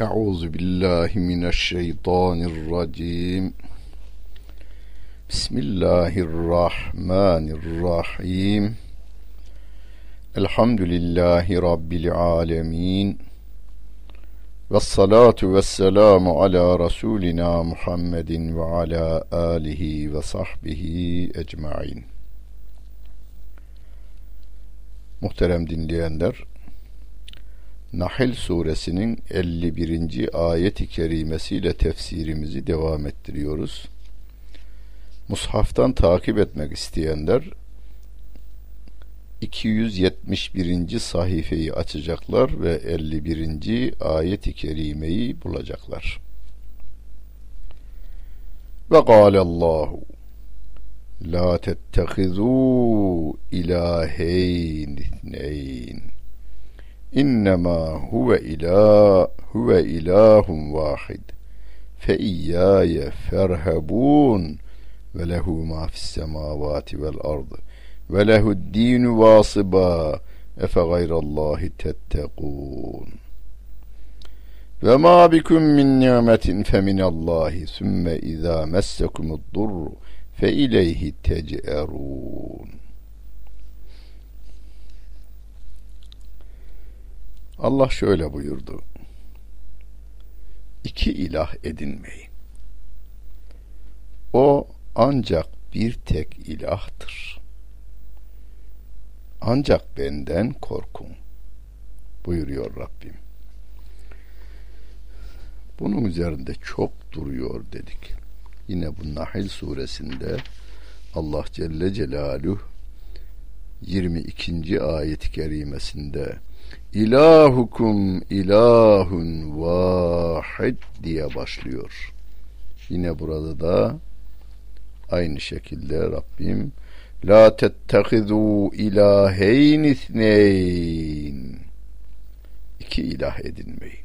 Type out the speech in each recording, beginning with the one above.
Euzu billahi mineşşeytanirracim. Bismillahirrahmanirrahim. Elhamdülillahi rabbil alamin. Ve salatu ve selamu ala Resulina Muhammedin ve ala alihi ve sahbihi ecmain. Muhterem dinleyenler, Nahl suresinin 51. ayet-i kerimesiyle tefsirimizi devam ettiriyoruz. Mushaftan takip etmek isteyenler 271. sayfayı açacaklar ve 51. ayet-i kerimeyi bulacaklar. Ve Allahu La tettehizû ilaheyn ithneyn İnnemâ huve ilâh huve ilâhun vâhid fe iyyâye ferhabûn ve lehu mâ fissemâvâti vel ardı ve lehu'd-dînu vâsibâ efe gayrallâhi tettegûn ve ma bikum min ni'metin fe minallahi sümme izâ messekumud-durru fe ileyhi tec'erûn Allah şöyle buyurdu. İki ilah edinmeyin. O ancak bir tek ilahtır. Ancak benden korkun buyuruyor Rabbim. Bunun üzerinde çok duruyor dedik. Yine bu Nahl suresinde Allah Celle Celaluhu 22. ayet-i kerimesinde İlahukum ilahun vahid diye başlıyor. Yine burada da aynı şekilde Rabbim La tettehizu ilaheyn isneyn İki ilah edinmeyin.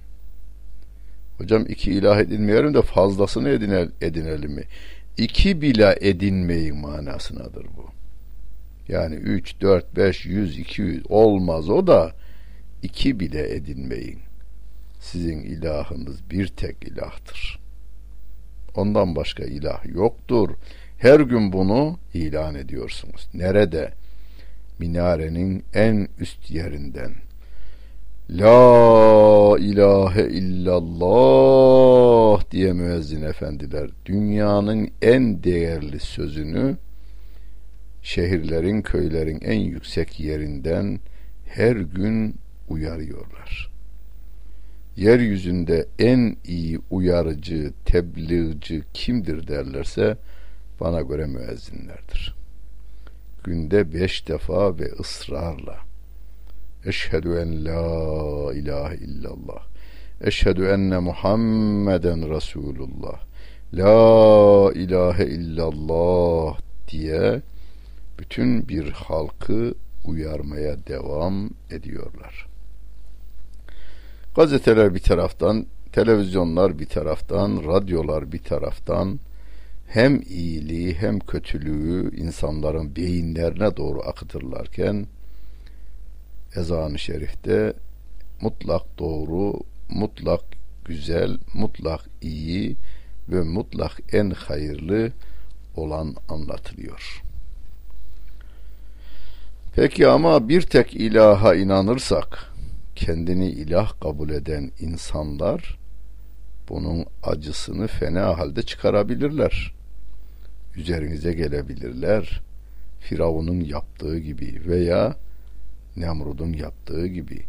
Hocam iki ilah edinmeyelim de fazlasını edinel, edinelim mi? İki bile edinmeyin manasınadır bu. Yani üç, dört, beş, yüz, iki yüz olmaz o da iki bile edinmeyin. Sizin ilahınız bir tek ilahtır. Ondan başka ilah yoktur. Her gün bunu ilan ediyorsunuz. Nerede? Minarenin en üst yerinden. La ilahe illallah diye müezzin efendiler dünyanın en değerli sözünü şehirlerin, köylerin en yüksek yerinden her gün uyarıyorlar. Yeryüzünde en iyi uyarıcı, tebliğci kimdir derlerse bana göre müezzinlerdir. Günde beş defa ve ısrarla Eşhedü en la ilahe illallah Eşhedü enne Muhammeden Resulullah La ilahe illallah diye bütün bir halkı uyarmaya devam ediyorlar. Gazeteler bir taraftan, televizyonlar bir taraftan, radyolar bir taraftan hem iyiliği hem kötülüğü insanların beyinlerine doğru akıtırlarken ezan-ı şerifte mutlak doğru, mutlak güzel, mutlak iyi ve mutlak en hayırlı olan anlatılıyor. Peki ama bir tek ilaha inanırsak kendini ilah kabul eden insanlar bunun acısını fena halde çıkarabilirler. Üzerinize gelebilirler. Firavun'un yaptığı gibi veya Nemrud'un yaptığı gibi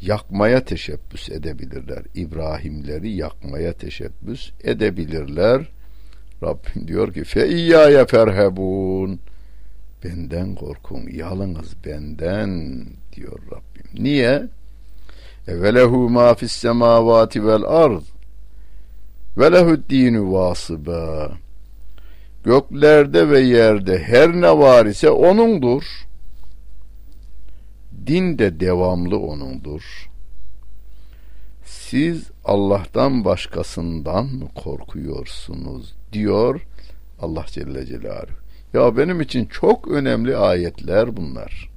yakmaya teşebbüs edebilirler. İbrahimleri yakmaya teşebbüs edebilirler. Rabbim diyor ki fe iyyaya ferhebun benden korkun yalınız benden diyor Rabbim. Niye? Ve lehu ma fis semavati vel ard ve lehu dinu vasıba göklerde ve yerde her ne var ise onundur. Din de devamlı onundur. Siz Allah'tan başkasından mı korkuyorsunuz diyor Allah Celle Celaluhu. Ya benim için çok önemli ayetler bunlar.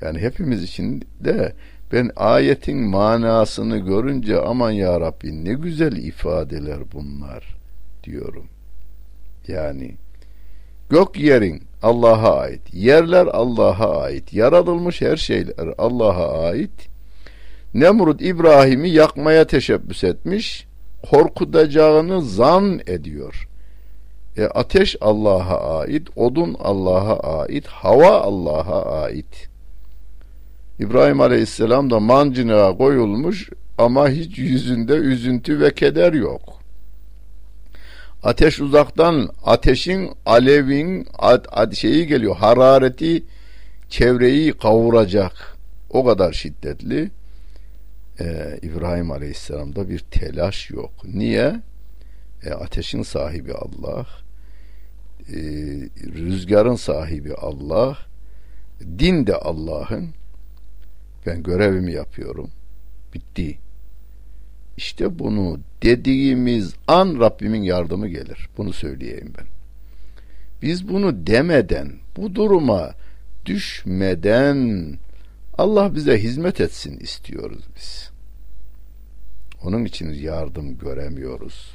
Yani hepimiz için de Ben ayetin manasını görünce aman ya Rabbi ne güzel ifadeler bunlar diyorum. Yani gök yerin Allah'a ait, yerler Allah'a ait, yaratılmış her şeyler Allah'a ait. Nemrut İbrahim'i yakmaya teşebbüs etmiş, korkutacağını zan ediyor. E, ateş Allah'a ait, odun Allah'a ait, hava Allah'a ait. İbrahim Aleyhisselam da mancınığa koyulmuş ama hiç yüzünde üzüntü ve keder yok. Ateş uzaktan ateşin alevin ad, ad şeyi geliyor harareti çevreyi kavuracak o kadar şiddetli ee, İbrahim Aleyhisselam'da bir telaş yok. Niye? E, ateşin sahibi Allah, e, rüzgarın sahibi Allah, din de Allah'ın. Ben görevimi yapıyorum. Bitti. İşte bunu dediğimiz an Rabbimin yardımı gelir. Bunu söyleyeyim ben. Biz bunu demeden, bu duruma düşmeden Allah bize hizmet etsin istiyoruz biz. Onun için yardım göremiyoruz.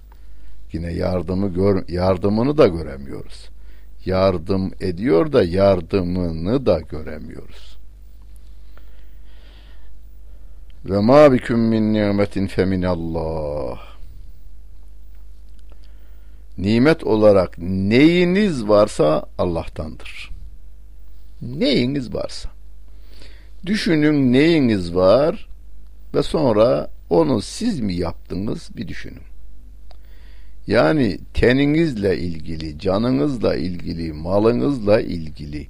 Yine yardımı gör, yardımını da göremiyoruz. Yardım ediyor da yardımını da göremiyoruz. Ve ma biküm min nimetin feminallah. Nimet olarak neyiniz varsa Allah'tandır. Neyiniz varsa. Düşünün neyiniz var ve sonra onu siz mi yaptınız bir düşünün. Yani teninizle ilgili, canınızla ilgili, malınızla ilgili,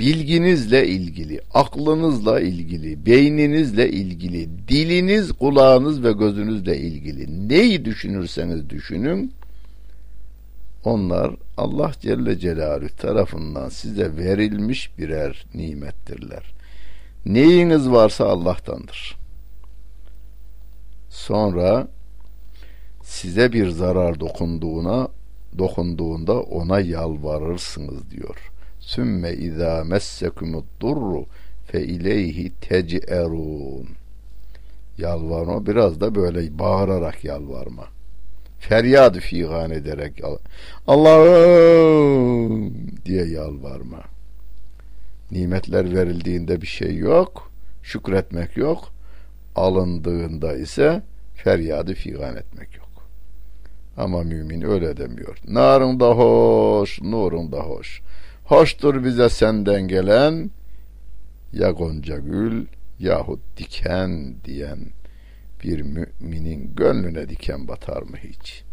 bilginizle ilgili, aklınızla ilgili, beyninizle ilgili, diliniz, kulağınız ve gözünüzle ilgili neyi düşünürseniz düşünün onlar Allah Celle Celaluhu tarafından size verilmiş birer nimettirler. Neyiniz varsa Allah'tandır. Sonra size bir zarar dokunduğuna dokunduğunda ona yalvarırsınız diyor. Sümme izâ messekumud durru fe ileyhi tec'erun. Yalvarma biraz da böyle bağırarak yalvarma. Feryad figan ederek Allah'ım diye yalvarma. Nimetler verildiğinde bir şey yok, şükretmek yok. Alındığında ise feryadı figan etmek yok. Ama mümin öyle demiyor. Narın da hoş, nurun da hoş. Hoştur bize senden gelen ya gonca gül yahut diken diyen bir müminin gönlüne diken batar mı hiç?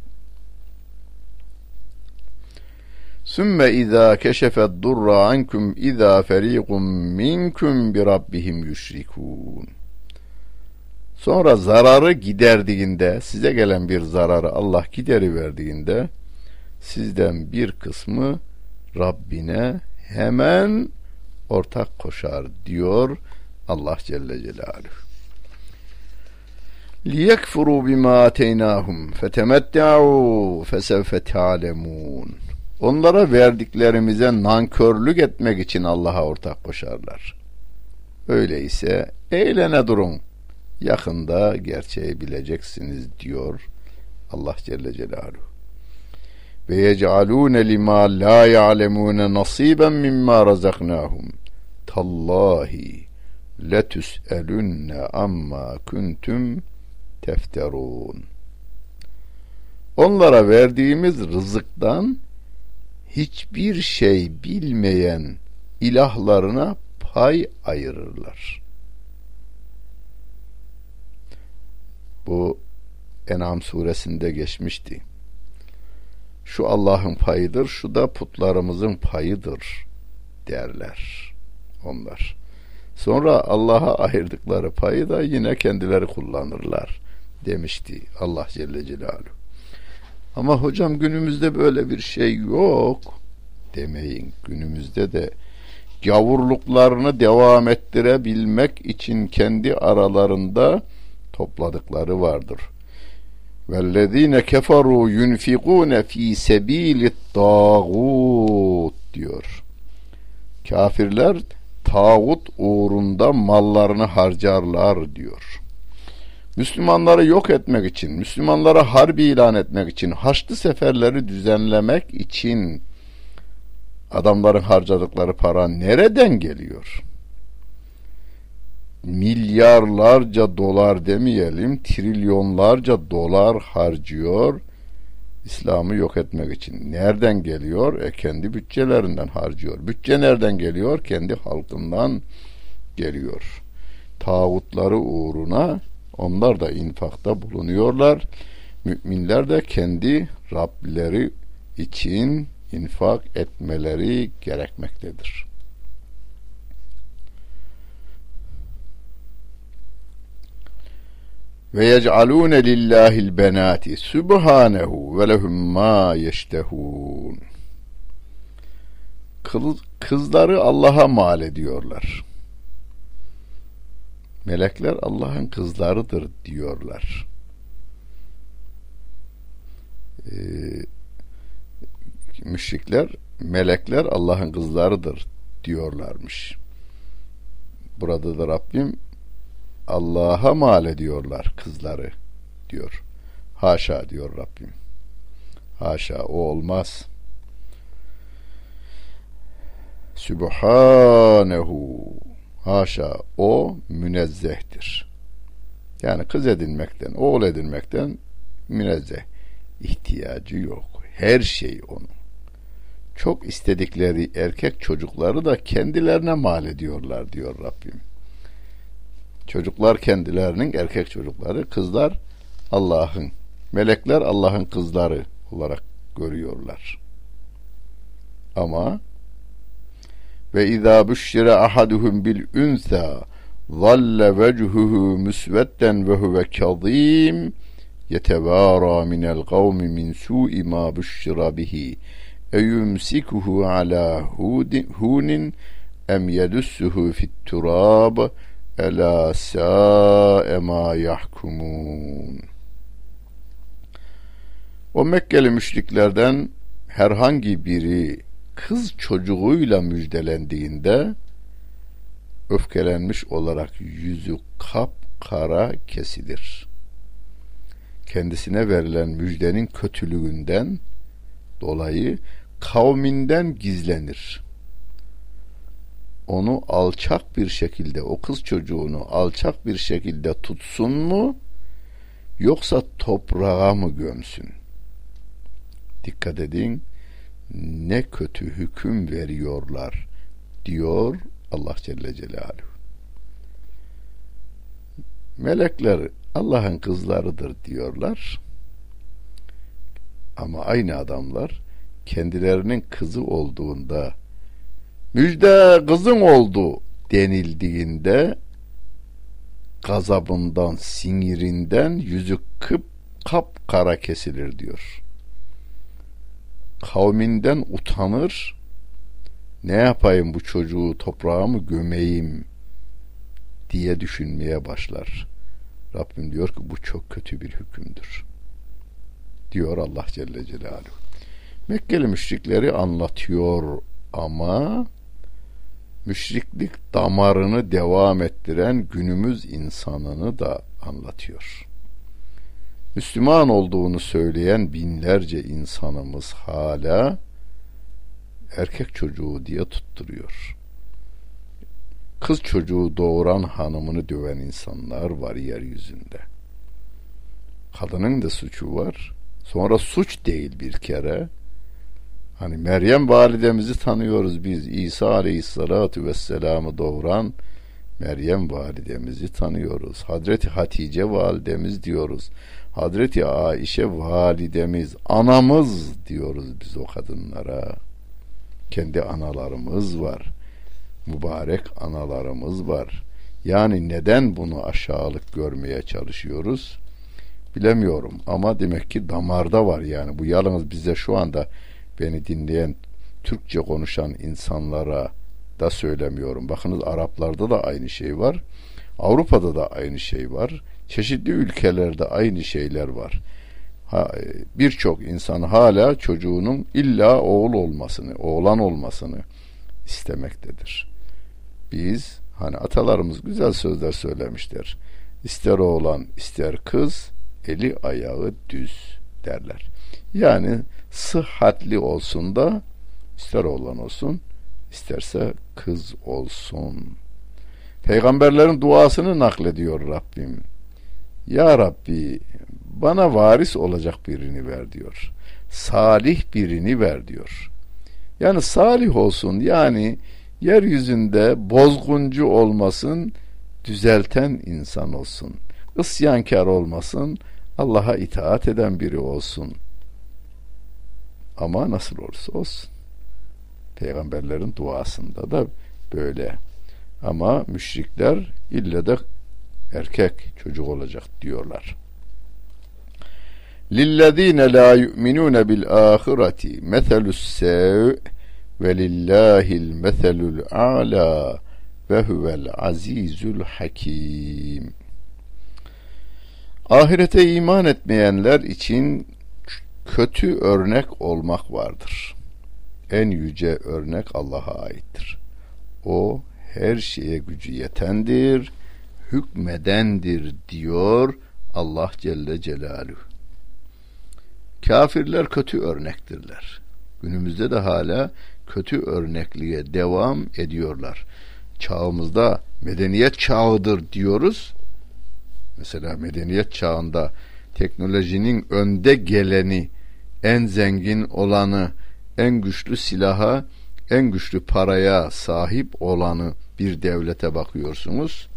Sümme izâ keşefet durra ankum izâ ferîkum minkum bi rabbihim yüşrikûn. Sonra zararı giderdiğinde, size gelen bir zararı Allah gideri verdiğinde sizden bir kısmı Rabbine hemen ortak koşar diyor Allah Celle Celaluhu. لِيَكْفُرُوا بِمَا آتَيْنَاهُمْ فَتَمَتَّعُوا فَسَوْفَ تَعْلَمُونَ Onlara verdiklerimize nankörlük etmek için Allah'a ortak koşarlar. Öyleyse eğlene durun. Yakında gerçeği bileceksiniz diyor Allah Celle Celaluhu. Ve yec'alûne limâ lâ ya'lemûne nasîben mimmâ razaknâhum. Tallahi letüs'elünne amma kuntum tefterun. Onlara verdiğimiz rızıktan hiçbir şey bilmeyen ilahlarına pay ayırırlar. Bu En'am suresinde geçmişti. Şu Allah'ın payıdır, şu da putlarımızın payıdır derler onlar. Sonra Allah'a ayırdıkları payı da yine kendileri kullanırlar demişti Allah Celle Celaluhu. Ama hocam günümüzde böyle bir şey yok demeyin. Günümüzde de gavurluklarını devam ettirebilmek için kendi aralarında topladıkları vardır. Vellezine keferu yunfikune fi sebilit tağut diyor. Kafirler tağut uğrunda mallarını harcarlar diyor. Müslümanları yok etmek için, Müslümanlara harbi ilan etmek için, haçlı seferleri düzenlemek için adamların harcadıkları para nereden geliyor? Milyarlarca dolar demeyelim, trilyonlarca dolar harcıyor İslam'ı yok etmek için. Nereden geliyor? E kendi bütçelerinden harcıyor. Bütçe nereden geliyor? Kendi halkından geliyor. Tağutları uğruna onlar da infakta bulunuyorlar. Müminler de kendi Rableri için infak etmeleri gerekmektedir. Ve yec'alûne lillâhil benâti subhanehu ve lehum mâ yeştehûn kızları Allah'a mal ediyorlar. Melekler Allah'ın kızlarıdır diyorlar. Ee, müşrikler melekler Allah'ın kızlarıdır diyorlarmış. Burada da Rabbim Allah'a mal ediyorlar kızları diyor. Haşa diyor Rabbim. Haşa o olmaz. Sübhanehu haşa o münezzehtir. Yani kız edinmekten, oğul edinmekten münezzeh. ihtiyacı yok. Her şey onun. Çok istedikleri erkek çocukları da kendilerine mal ediyorlar diyor Rabbim. Çocuklar kendilerinin erkek çocukları, kızlar Allah'ın, melekler Allah'ın kızları olarak görüyorlar. Ama ve izâ büşşire ahaduhum bil unsa zalle vechuhu musvedden ve huve kazîm yetevârâ minel kavmi min su'i mâ büşşira bihi eyumsikuhu ala hunin em yedussuhu fit turab Ela sâe mâ yahkumun. O Mekkeli müşriklerden herhangi biri kız çocuğuyla müjdelendiğinde öfkelenmiş olarak yüzü kap kara kesilir. Kendisine verilen müjdenin kötülüğünden dolayı kavminden gizlenir onu alçak bir şekilde o kız çocuğunu alçak bir şekilde tutsun mu yoksa toprağa mı gömsün? Dikkat edin ne kötü hüküm veriyorlar diyor Allah Celle Celaluhu. Melekler Allah'ın kızlarıdır diyorlar. Ama aynı adamlar kendilerinin kızı olduğunda müjde kızın oldu denildiğinde gazabından, sinirinden yüzü kıp kap kara kesilir diyor. Kavminden utanır. Ne yapayım bu çocuğu toprağa mı gömeyim diye düşünmeye başlar. Rabbim diyor ki bu çok kötü bir hükümdür. Diyor Allah Celle Celaluhu. Mekkeli müşrikleri anlatıyor ama müşriklik damarını devam ettiren günümüz insanını da anlatıyor. Müslüman olduğunu söyleyen binlerce insanımız hala erkek çocuğu diye tutturuyor. Kız çocuğu doğuran hanımını döven insanlar var yeryüzünde. Kadının da suçu var. Sonra suç değil bir kere Hani Meryem validemizi tanıyoruz biz. İsa aleyhissalatu vesselam'ı doğuran Meryem validemizi tanıyoruz. Hazreti Hatice validemiz diyoruz. Hazreti Aişe validemiz, anamız diyoruz biz o kadınlara. Kendi analarımız var. Mübarek analarımız var. Yani neden bunu aşağılık görmeye çalışıyoruz? Bilemiyorum ama demek ki damarda var yani. Bu yalnız bize şu anda beni dinleyen Türkçe konuşan insanlara da söylemiyorum. Bakınız Araplarda da aynı şey var. Avrupa'da da aynı şey var. Çeşitli ülkelerde aynı şeyler var. Birçok insan hala çocuğunun illa oğul olmasını, oğlan olmasını istemektedir. Biz hani atalarımız güzel sözler söylemişler. İster oğlan ister kız eli ayağı düz derler. Yani sıhhatli olsun da ister oğlan olsun isterse kız olsun. Peygamberlerin duasını naklediyor Rabbim. Ya Rabbi bana varis olacak birini ver diyor. Salih birini ver diyor. Yani salih olsun yani yeryüzünde bozguncu olmasın, düzelten insan olsun. Isyankar olmasın, Allah'a itaat eden biri olsun. Ama nasıl olursa olsun. Peygamberlerin duasında da böyle. Ama müşrikler ille de erkek çocuk olacak diyorlar. Lillezine la yu'minun bil ahireti meselus sev ve lillahil meselul a'la ve huvel azizul hakim. Ahirete iman etmeyenler için kötü örnek olmak vardır. En yüce örnek Allah'a aittir. O her şeye gücü yetendir, hükmedendir diyor Allah Celle Celaluhu. Kafirler kötü örnektirler. Günümüzde de hala kötü örnekliğe devam ediyorlar. Çağımızda medeniyet çağıdır diyoruz. Mesela medeniyet çağında teknolojinin önde geleni, en zengin olanı, en güçlü silaha, en güçlü paraya sahip olanı bir devlete bakıyorsunuz.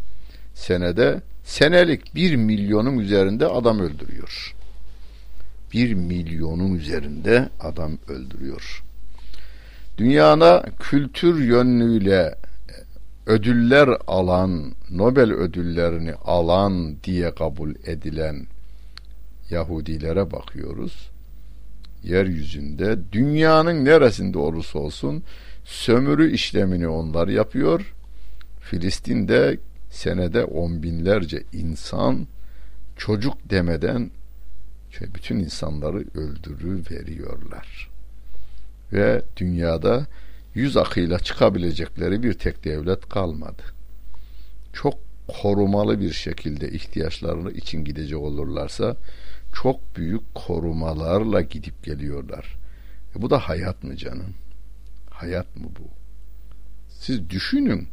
Senede senelik bir milyonun üzerinde adam öldürüyor. Bir milyonun üzerinde adam öldürüyor. Dünyada kültür yönlüyle ödüller alan, Nobel ödüllerini alan diye kabul edilen Yahudilere bakıyoruz. Yeryüzünde dünyanın neresinde olursa olsun sömürü işlemini onlar yapıyor. Filistin'de senede on binlerce insan çocuk demeden bütün insanları öldürü veriyorlar. Ve dünyada yüz akıyla çıkabilecekleri bir tek devlet kalmadı. Çok korumalı bir şekilde ihtiyaçlarını için gidecek olurlarsa çok büyük korumalarla gidip geliyorlar. E bu da hayat mı canım? Hayat mı bu? Siz düşünün.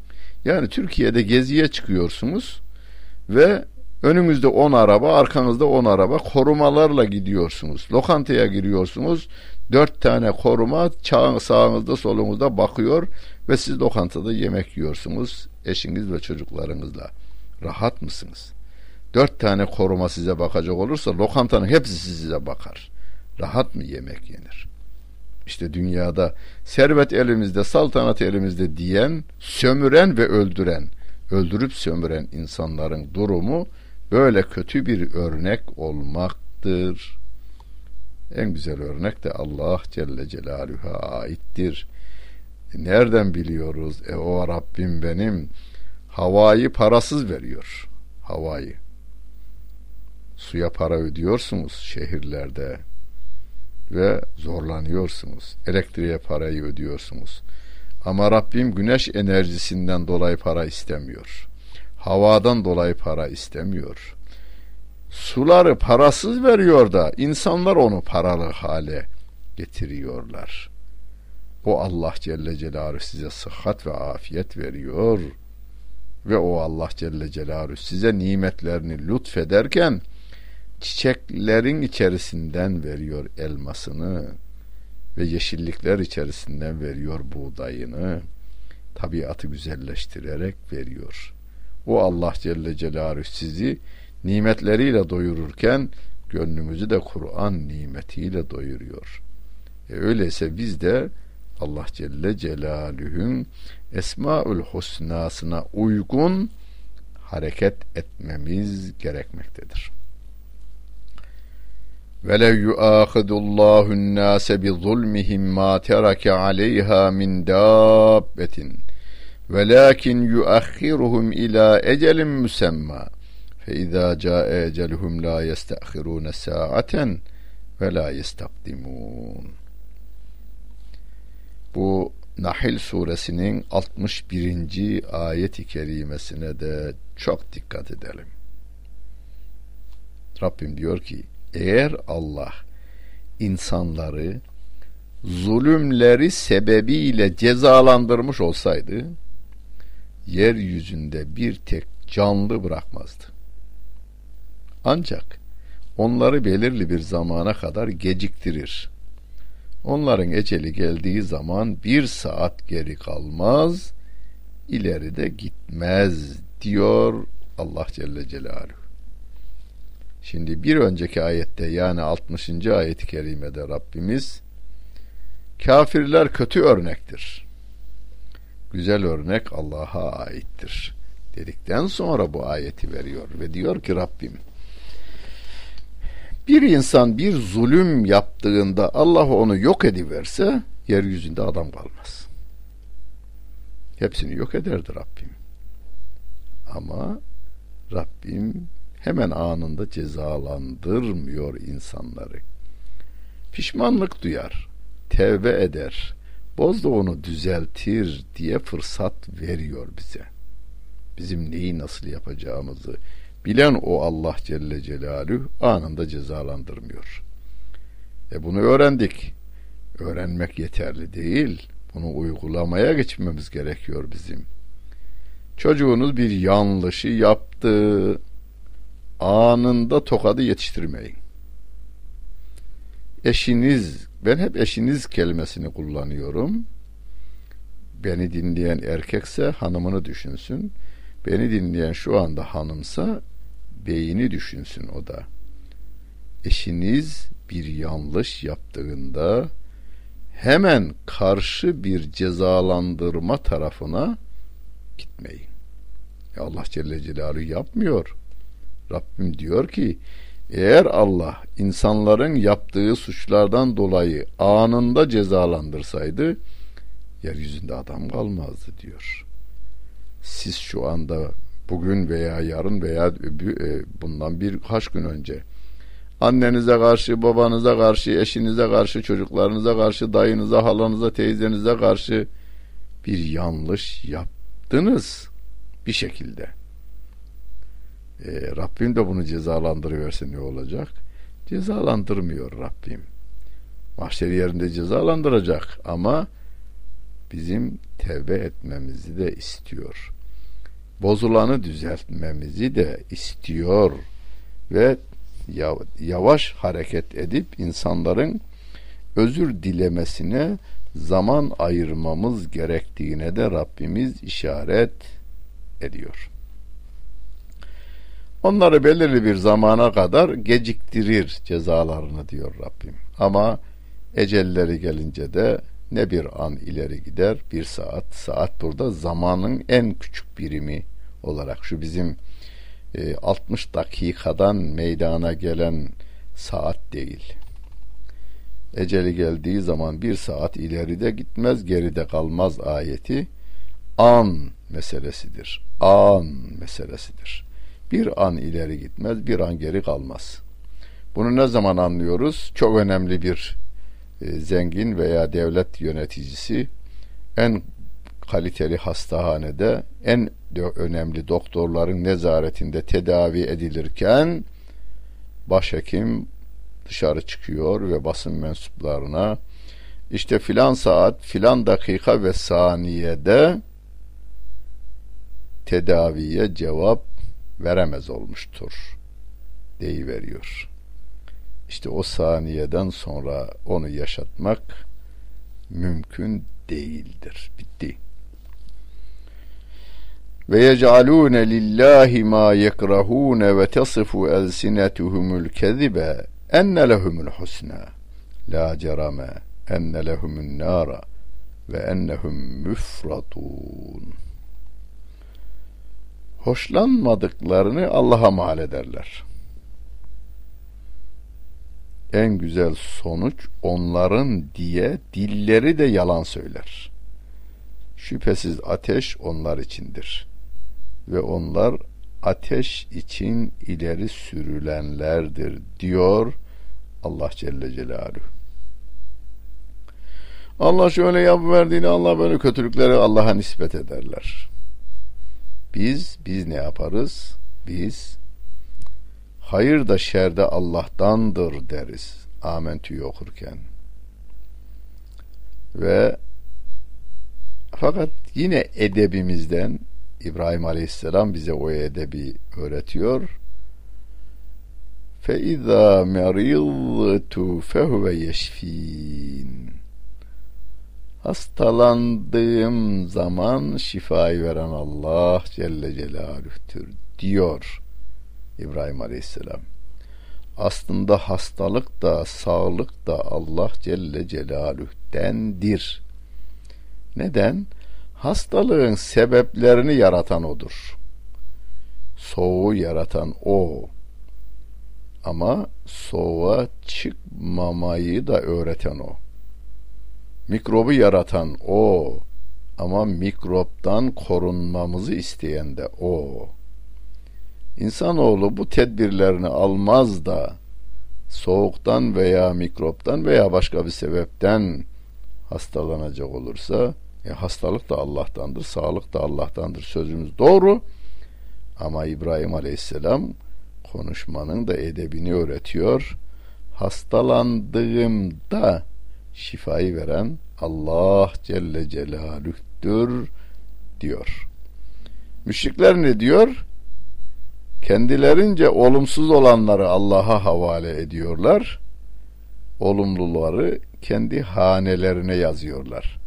Yani Türkiye'de geziye çıkıyorsunuz ve önünüzde 10 araba, arkanızda 10 araba korumalarla gidiyorsunuz. Lokantaya giriyorsunuz. Dört tane koruma sağınızda solunuzda bakıyor ve siz lokantada yemek yiyorsunuz eşiniz ve çocuklarınızla. Rahat mısınız? Dört tane koruma size bakacak olursa lokantanın hepsi size bakar. Rahat mı yemek yenir? İşte dünyada servet elimizde, saltanat elimizde diyen, sömüren ve öldüren, öldürüp sömüren insanların durumu böyle kötü bir örnek olmaktır. En güzel örnek de Allah Celle Celaluhu'ya aittir. Nereden biliyoruz? E o Rabbim benim havayı parasız veriyor. Havayı. Suya para ödüyorsunuz şehirlerde ve zorlanıyorsunuz. Elektriğe parayı ödüyorsunuz. Ama Rabbim güneş enerjisinden dolayı para istemiyor. Havadan dolayı para istemiyor. Suları parasız veriyor da insanlar onu paralı hale getiriyorlar. O Allah Celle Celaluhu size sıhhat ve afiyet veriyor ve o Allah Celle Celaluhu size nimetlerini lütfederken çiçeklerin içerisinden veriyor elmasını ve yeşillikler içerisinden veriyor buğdayını tabiatı güzelleştirerek veriyor. O Allah Celle Celaluhu sizi nimetleriyle doyururken gönlümüzü de Kur'an nimetiyle doyuruyor. E öyleyse biz de Allah Celle Celaluhu'nun Esmaül Husnasına uygun hareket etmemiz gerekmektedir. وَلَوْ يُؤَاخِذُ اللّٰهُ النَّاسَ بِظُلْمِهِمْ مَا تَرَكَ عَلَيْهَا مِنْ دَابَّةٍ وَلَكِنْ يُؤَخِّرُهُمْ إِلَى أَجَلٍ مُسَمَّى فَإِذَا جَاءَ أَجَلُهُمْ لَا يَسْتَأْخِرُونَ سَاعَةً وَلَا يَسْتَقْدِمُونَ Bu Nahil suresinin 61. ayet-i kerimesine de çok dikkat edelim. Rabbim diyor ki eğer Allah insanları zulümleri sebebiyle cezalandırmış olsaydı yeryüzünde bir tek canlı bırakmazdı. Ancak onları belirli bir zamana kadar geciktirir. Onların eceli geldiği zaman bir saat geri kalmaz, ileride gitmez diyor Allah Celle Celaluhu. Şimdi bir önceki ayette yani 60. ayet-i kerimede Rabbimiz kafirler kötü örnektir. Güzel örnek Allah'a aittir dedikten sonra bu ayeti veriyor ve diyor ki Rabbim bir insan bir zulüm yaptığında Allah onu yok ediverse yeryüzünde adam kalmaz. Hepsini yok ederdi Rabbim. Ama Rabbim hemen anında cezalandırmıyor insanları. Pişmanlık duyar, tevbe eder, boz da onu düzeltir diye fırsat veriyor bize. Bizim neyi nasıl yapacağımızı bilen o Allah Celle Celaluhu anında cezalandırmıyor. E bunu öğrendik. Öğrenmek yeterli değil. Bunu uygulamaya geçmemiz gerekiyor bizim. Çocuğunuz bir yanlışı yaptı. Anında tokadı yetiştirmeyin. Eşiniz, ben hep eşiniz kelimesini kullanıyorum. Beni dinleyen erkekse hanımını düşünsün. Beni dinleyen şu anda hanımsa beyini düşünsün o da. Eşiniz bir yanlış yaptığında hemen karşı bir cezalandırma tarafına gitmeyin. Ya Allah Celle Celaluhu yapmıyor. Rabbim diyor ki eğer Allah insanların yaptığı suçlardan dolayı anında cezalandırsaydı yeryüzünde adam kalmazdı diyor. Siz şu anda bugün veya yarın veya e, bundan birkaç gün önce annenize karşı, babanıza karşı, eşinize karşı, çocuklarınıza karşı, dayınıza, halanıza, teyzenize karşı bir yanlış yaptınız bir şekilde. E, Rabbim de bunu cezalandırıverse ne olacak? Cezalandırmıyor Rabbim. Mahşer yerinde cezalandıracak ama bizim tevbe etmemizi de istiyor bozulanı düzeltmemizi de istiyor ve yavaş hareket edip insanların özür dilemesine zaman ayırmamız gerektiğine de Rabbimiz işaret ediyor. Onları belirli bir zamana kadar geciktirir cezalarını diyor Rabbim. Ama ecelleri gelince de ne bir an ileri gider bir saat saat burada zamanın en küçük birimi olarak. Şu bizim e, 60 dakikadan meydana gelen saat değil. Eceli geldiği zaman bir saat ileride gitmez geride kalmaz ayeti an meselesidir. An meselesidir bir an ileri gitmez bir an geri kalmaz. Bunu ne zaman anlıyoruz? Çok önemli bir e, zengin veya devlet yöneticisi en kaliteli hastahanede en önemli doktorların nezaretinde tedavi edilirken başhekim dışarı çıkıyor ve basın mensuplarına işte filan saat filan dakika ve saniyede tedaviye cevap veremez olmuştur deyiveriyor. İşte o saniyeden sonra onu yaşatmak mümkün değildir. Bitti. Ve yec'alûne lillahi ma yekrahûne ve tasifu elsinetuhumul kezibe enne lehumul husna la cerame enne lehumun nara ve ennehum müfratun hoşlanmadıklarını Allah'a mal ederler en güzel sonuç onların diye dilleri de yalan söyler. Şüphesiz ateş onlar içindir. Ve onlar ateş için ileri sürülenlerdir diyor Allah Celle Celaluhu. Allah şöyle yapıverdiğini Allah böyle kötülükleri Allah'a nispet ederler. Biz, biz ne yaparız? Biz hayır da şer de Allah'tandır deriz. Amentü'yü okurken. Ve fakat yine edebimizden İbrahim Aleyhisselam bize o edebi öğretiyor. Fe izâ meridtu fehuve yeşfîn Hastalandığım zaman şifayı veren Allah Celle Celaluh'tür diyor İbrahim Aleyhisselam. Aslında hastalık da sağlık da Allah Celle Celaluh'tendir. Neden? Hastalığın sebeplerini yaratan odur. Soğuğu yaratan o. Ama soğuğa çıkmamayı da öğreten o. Mikrobu yaratan o. Ama mikroptan korunmamızı isteyen de o. İnsanoğlu bu tedbirlerini almaz da soğuktan veya mikroptan veya başka bir sebepten hastalanacak olursa e, hastalık da Allah'tandır, sağlık da Allah'tandır sözümüz doğru. Ama İbrahim Aleyhisselam konuşmanın da edebini öğretiyor. Hastalandığımda şifayı veren Allah Celle Celaluh'tür diyor. Müşrikler ne diyor? Kendilerince olumsuz olanları Allah'a havale ediyorlar. Olumluları kendi hanelerine yazıyorlar.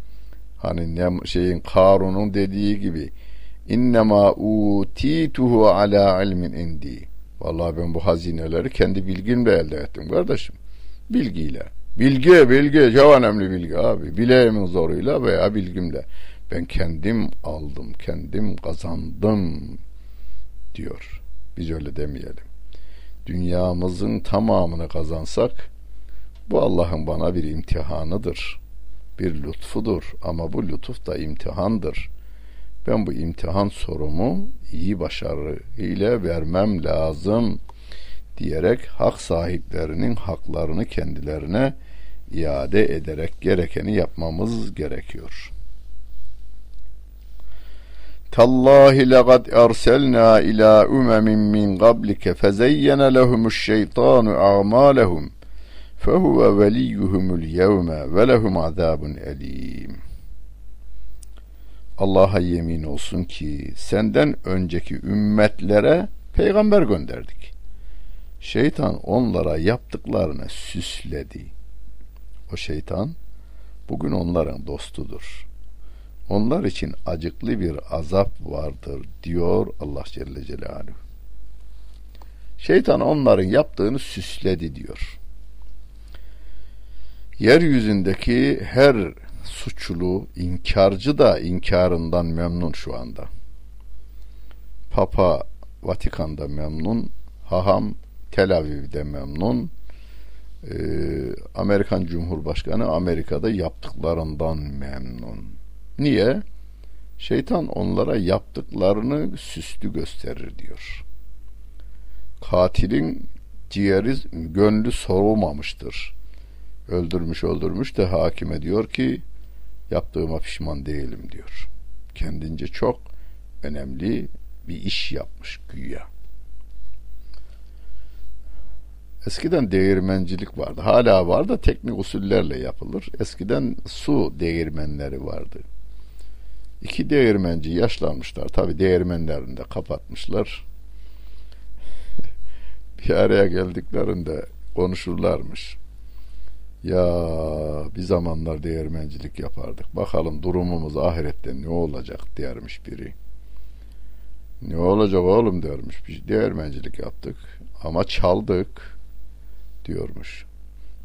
Hani ne şeyin Karun'un dediği gibi innema utituhu ala ilmin indi. Vallahi ben bu hazineleri kendi bilgimle elde ettim kardeşim. Bilgiyle. Bilgi, bilgi, çok önemli bilgi abi. Bileğimin zoruyla veya bilgimle. Ben kendim aldım, kendim kazandım diyor. Biz öyle demeyelim. Dünyamızın tamamını kazansak bu Allah'ın bana bir imtihanıdır. Bir lütfudur ama bu lütuf da imtihandır. Ben bu imtihan sorumu iyi başarı ile vermem lazım diyerek hak sahiplerinin haklarını kendilerine iade ederek gerekeni yapmamız gerekiyor. Tallahi laqad erselna ila umemin min qablike fezeyyene lehumuş şeytanu a'malehum fehuve veliyyuhumul yevme ve lehum azabun elim. Allah'a yemin olsun ki senden önceki ümmetlere peygamber gönderdik. Şeytan onlara yaptıklarını süsledi. O şeytan bugün onların dostudur. Onlar için acıklı bir azap vardır diyor Allah Celle Celaluhu. Şeytan onların yaptığını süsledi diyor. Yeryüzündeki her suçlu, inkarcı da inkarından memnun şu anda. Papa Vatikan'da memnun, haham Tel Aviv'de memnun, ee, Amerikan Cumhurbaşkanı Amerika'da yaptıklarından memnun. Niye? Şeytan onlara yaptıklarını süslü gösterir diyor. Katilin ciğeri gönlü soğumamıştır. Öldürmüş öldürmüş de hakime diyor ki yaptığıma pişman değilim diyor. Kendince çok önemli bir iş yapmış güya. Eskiden değirmencilik vardı. Hala var da teknik usullerle yapılır. Eskiden su değirmenleri vardı. İki değirmenci yaşlanmışlar. Tabi değirmenlerini de kapatmışlar. bir araya geldiklerinde konuşurlarmış. Ya bir zamanlar değirmencilik yapardık. Bakalım durumumuz ahirette ne olacak dermiş biri. Ne olacak oğlum dermiş. Biz değirmencilik yaptık ama çaldık diyormuş.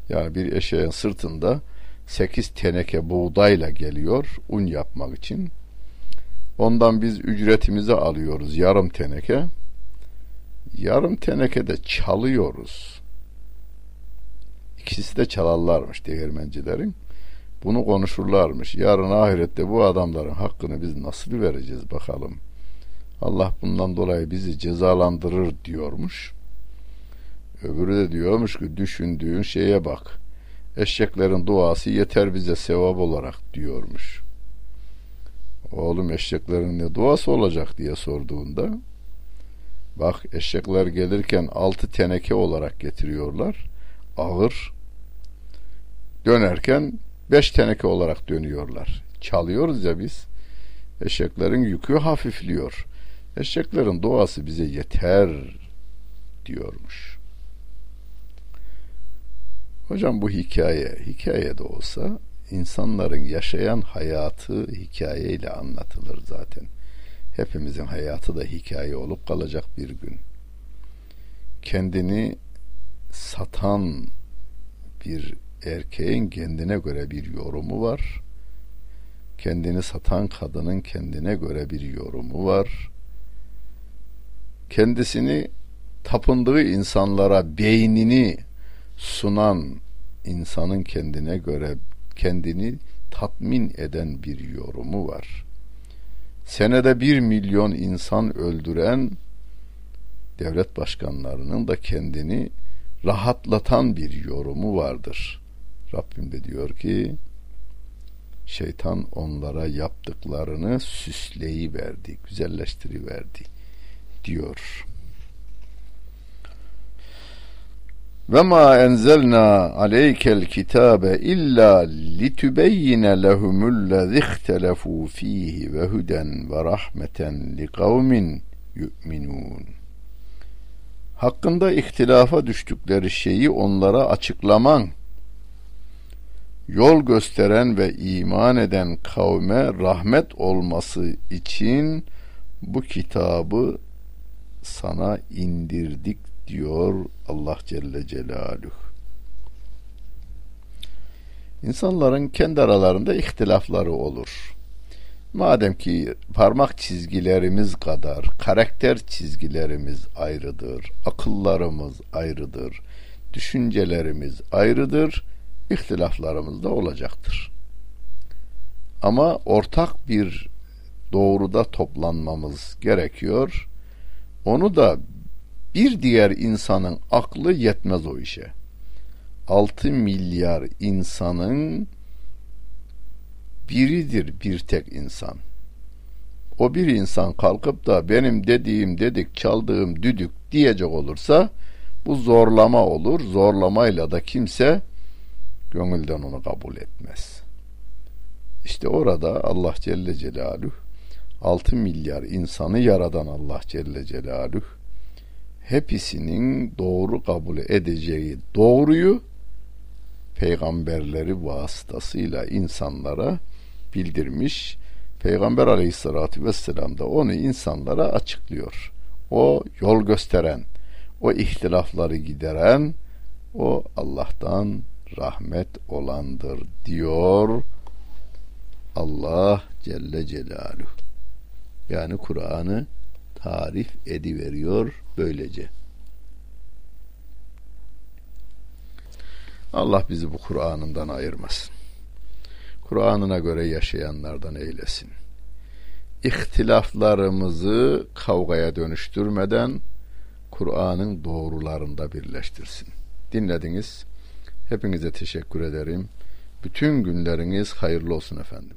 Yani bir eşeğin sırtında sekiz teneke buğdayla geliyor un yapmak için. Ondan biz ücretimizi alıyoruz yarım teneke. Yarım teneke de çalıyoruz. İkisi de çalarlarmış değirmencilerin. Bunu konuşurlarmış. Yarın ahirette bu adamların hakkını biz nasıl vereceğiz bakalım. Allah bundan dolayı bizi cezalandırır diyormuş. Öbürü de diyormuş ki düşündüğün şeye bak. Eşeklerin duası yeter bize sevap olarak diyormuş. Oğlum eşeklerin ne duası olacak diye sorduğunda bak eşekler gelirken altı teneke olarak getiriyorlar. Ağır. Dönerken beş teneke olarak dönüyorlar. Çalıyoruz ya biz. Eşeklerin yükü hafifliyor. Eşeklerin duası bize yeter diyormuş. Hocam bu hikaye, hikaye de olsa insanların yaşayan hayatı hikayeyle anlatılır zaten. Hepimizin hayatı da hikaye olup kalacak bir gün. Kendini satan bir erkeğin kendine göre bir yorumu var. Kendini satan kadının kendine göre bir yorumu var. Kendisini tapındığı insanlara beynini sunan insanın kendine göre kendini tatmin eden bir yorumu var. Senede bir milyon insan öldüren devlet başkanlarının da kendini rahatlatan bir yorumu vardır. Rabbim de diyor ki şeytan onlara yaptıklarını süsleyi verdi, güzelleştiriverdi diyor. Ve ma enzelna aleykel kitabe illa litübeyyine lehumullezî ihtelefu fihi ve huden ve rahmeten li kavmin yu'minun. Hakkında ihtilafa düştükleri şeyi onlara açıklaman, yol gösteren ve iman eden kavme rahmet olması için bu kitabı sana indirdik diyor Allah Celle Celaluhu. İnsanların kendi aralarında ihtilafları olur. Madem ki parmak çizgilerimiz kadar karakter çizgilerimiz ayrıdır, akıllarımız ayrıdır, düşüncelerimiz ayrıdır, ihtilaflarımız da olacaktır. Ama ortak bir doğruda toplanmamız gerekiyor. Onu da bir diğer insanın aklı yetmez o işe. 6 milyar insanın biridir bir tek insan. O bir insan kalkıp da benim dediğim dedik, çaldığım düdük diyecek olursa bu zorlama olur. Zorlamayla da kimse gönülden onu kabul etmez. İşte orada Allah Celle Celaluhu 6 milyar insanı yaradan Allah Celle Celaluhu hepsinin doğru kabul edeceği doğruyu peygamberleri vasıtasıyla insanlara bildirmiş. Peygamber aleyhissalatü vesselam da onu insanlara açıklıyor. O yol gösteren, o ihtilafları gideren, o Allah'tan rahmet olandır diyor Allah Celle Celaluhu. Yani Kur'an'ı tarif ediveriyor böylece. Allah bizi bu Kur'an'ından ayırmasın. Kur'an'ına göre yaşayanlardan eylesin. İhtilaflarımızı kavgaya dönüştürmeden Kur'an'ın doğrularında birleştirsin. Dinlediniz. Hepinize teşekkür ederim. Bütün günleriniz hayırlı olsun efendim.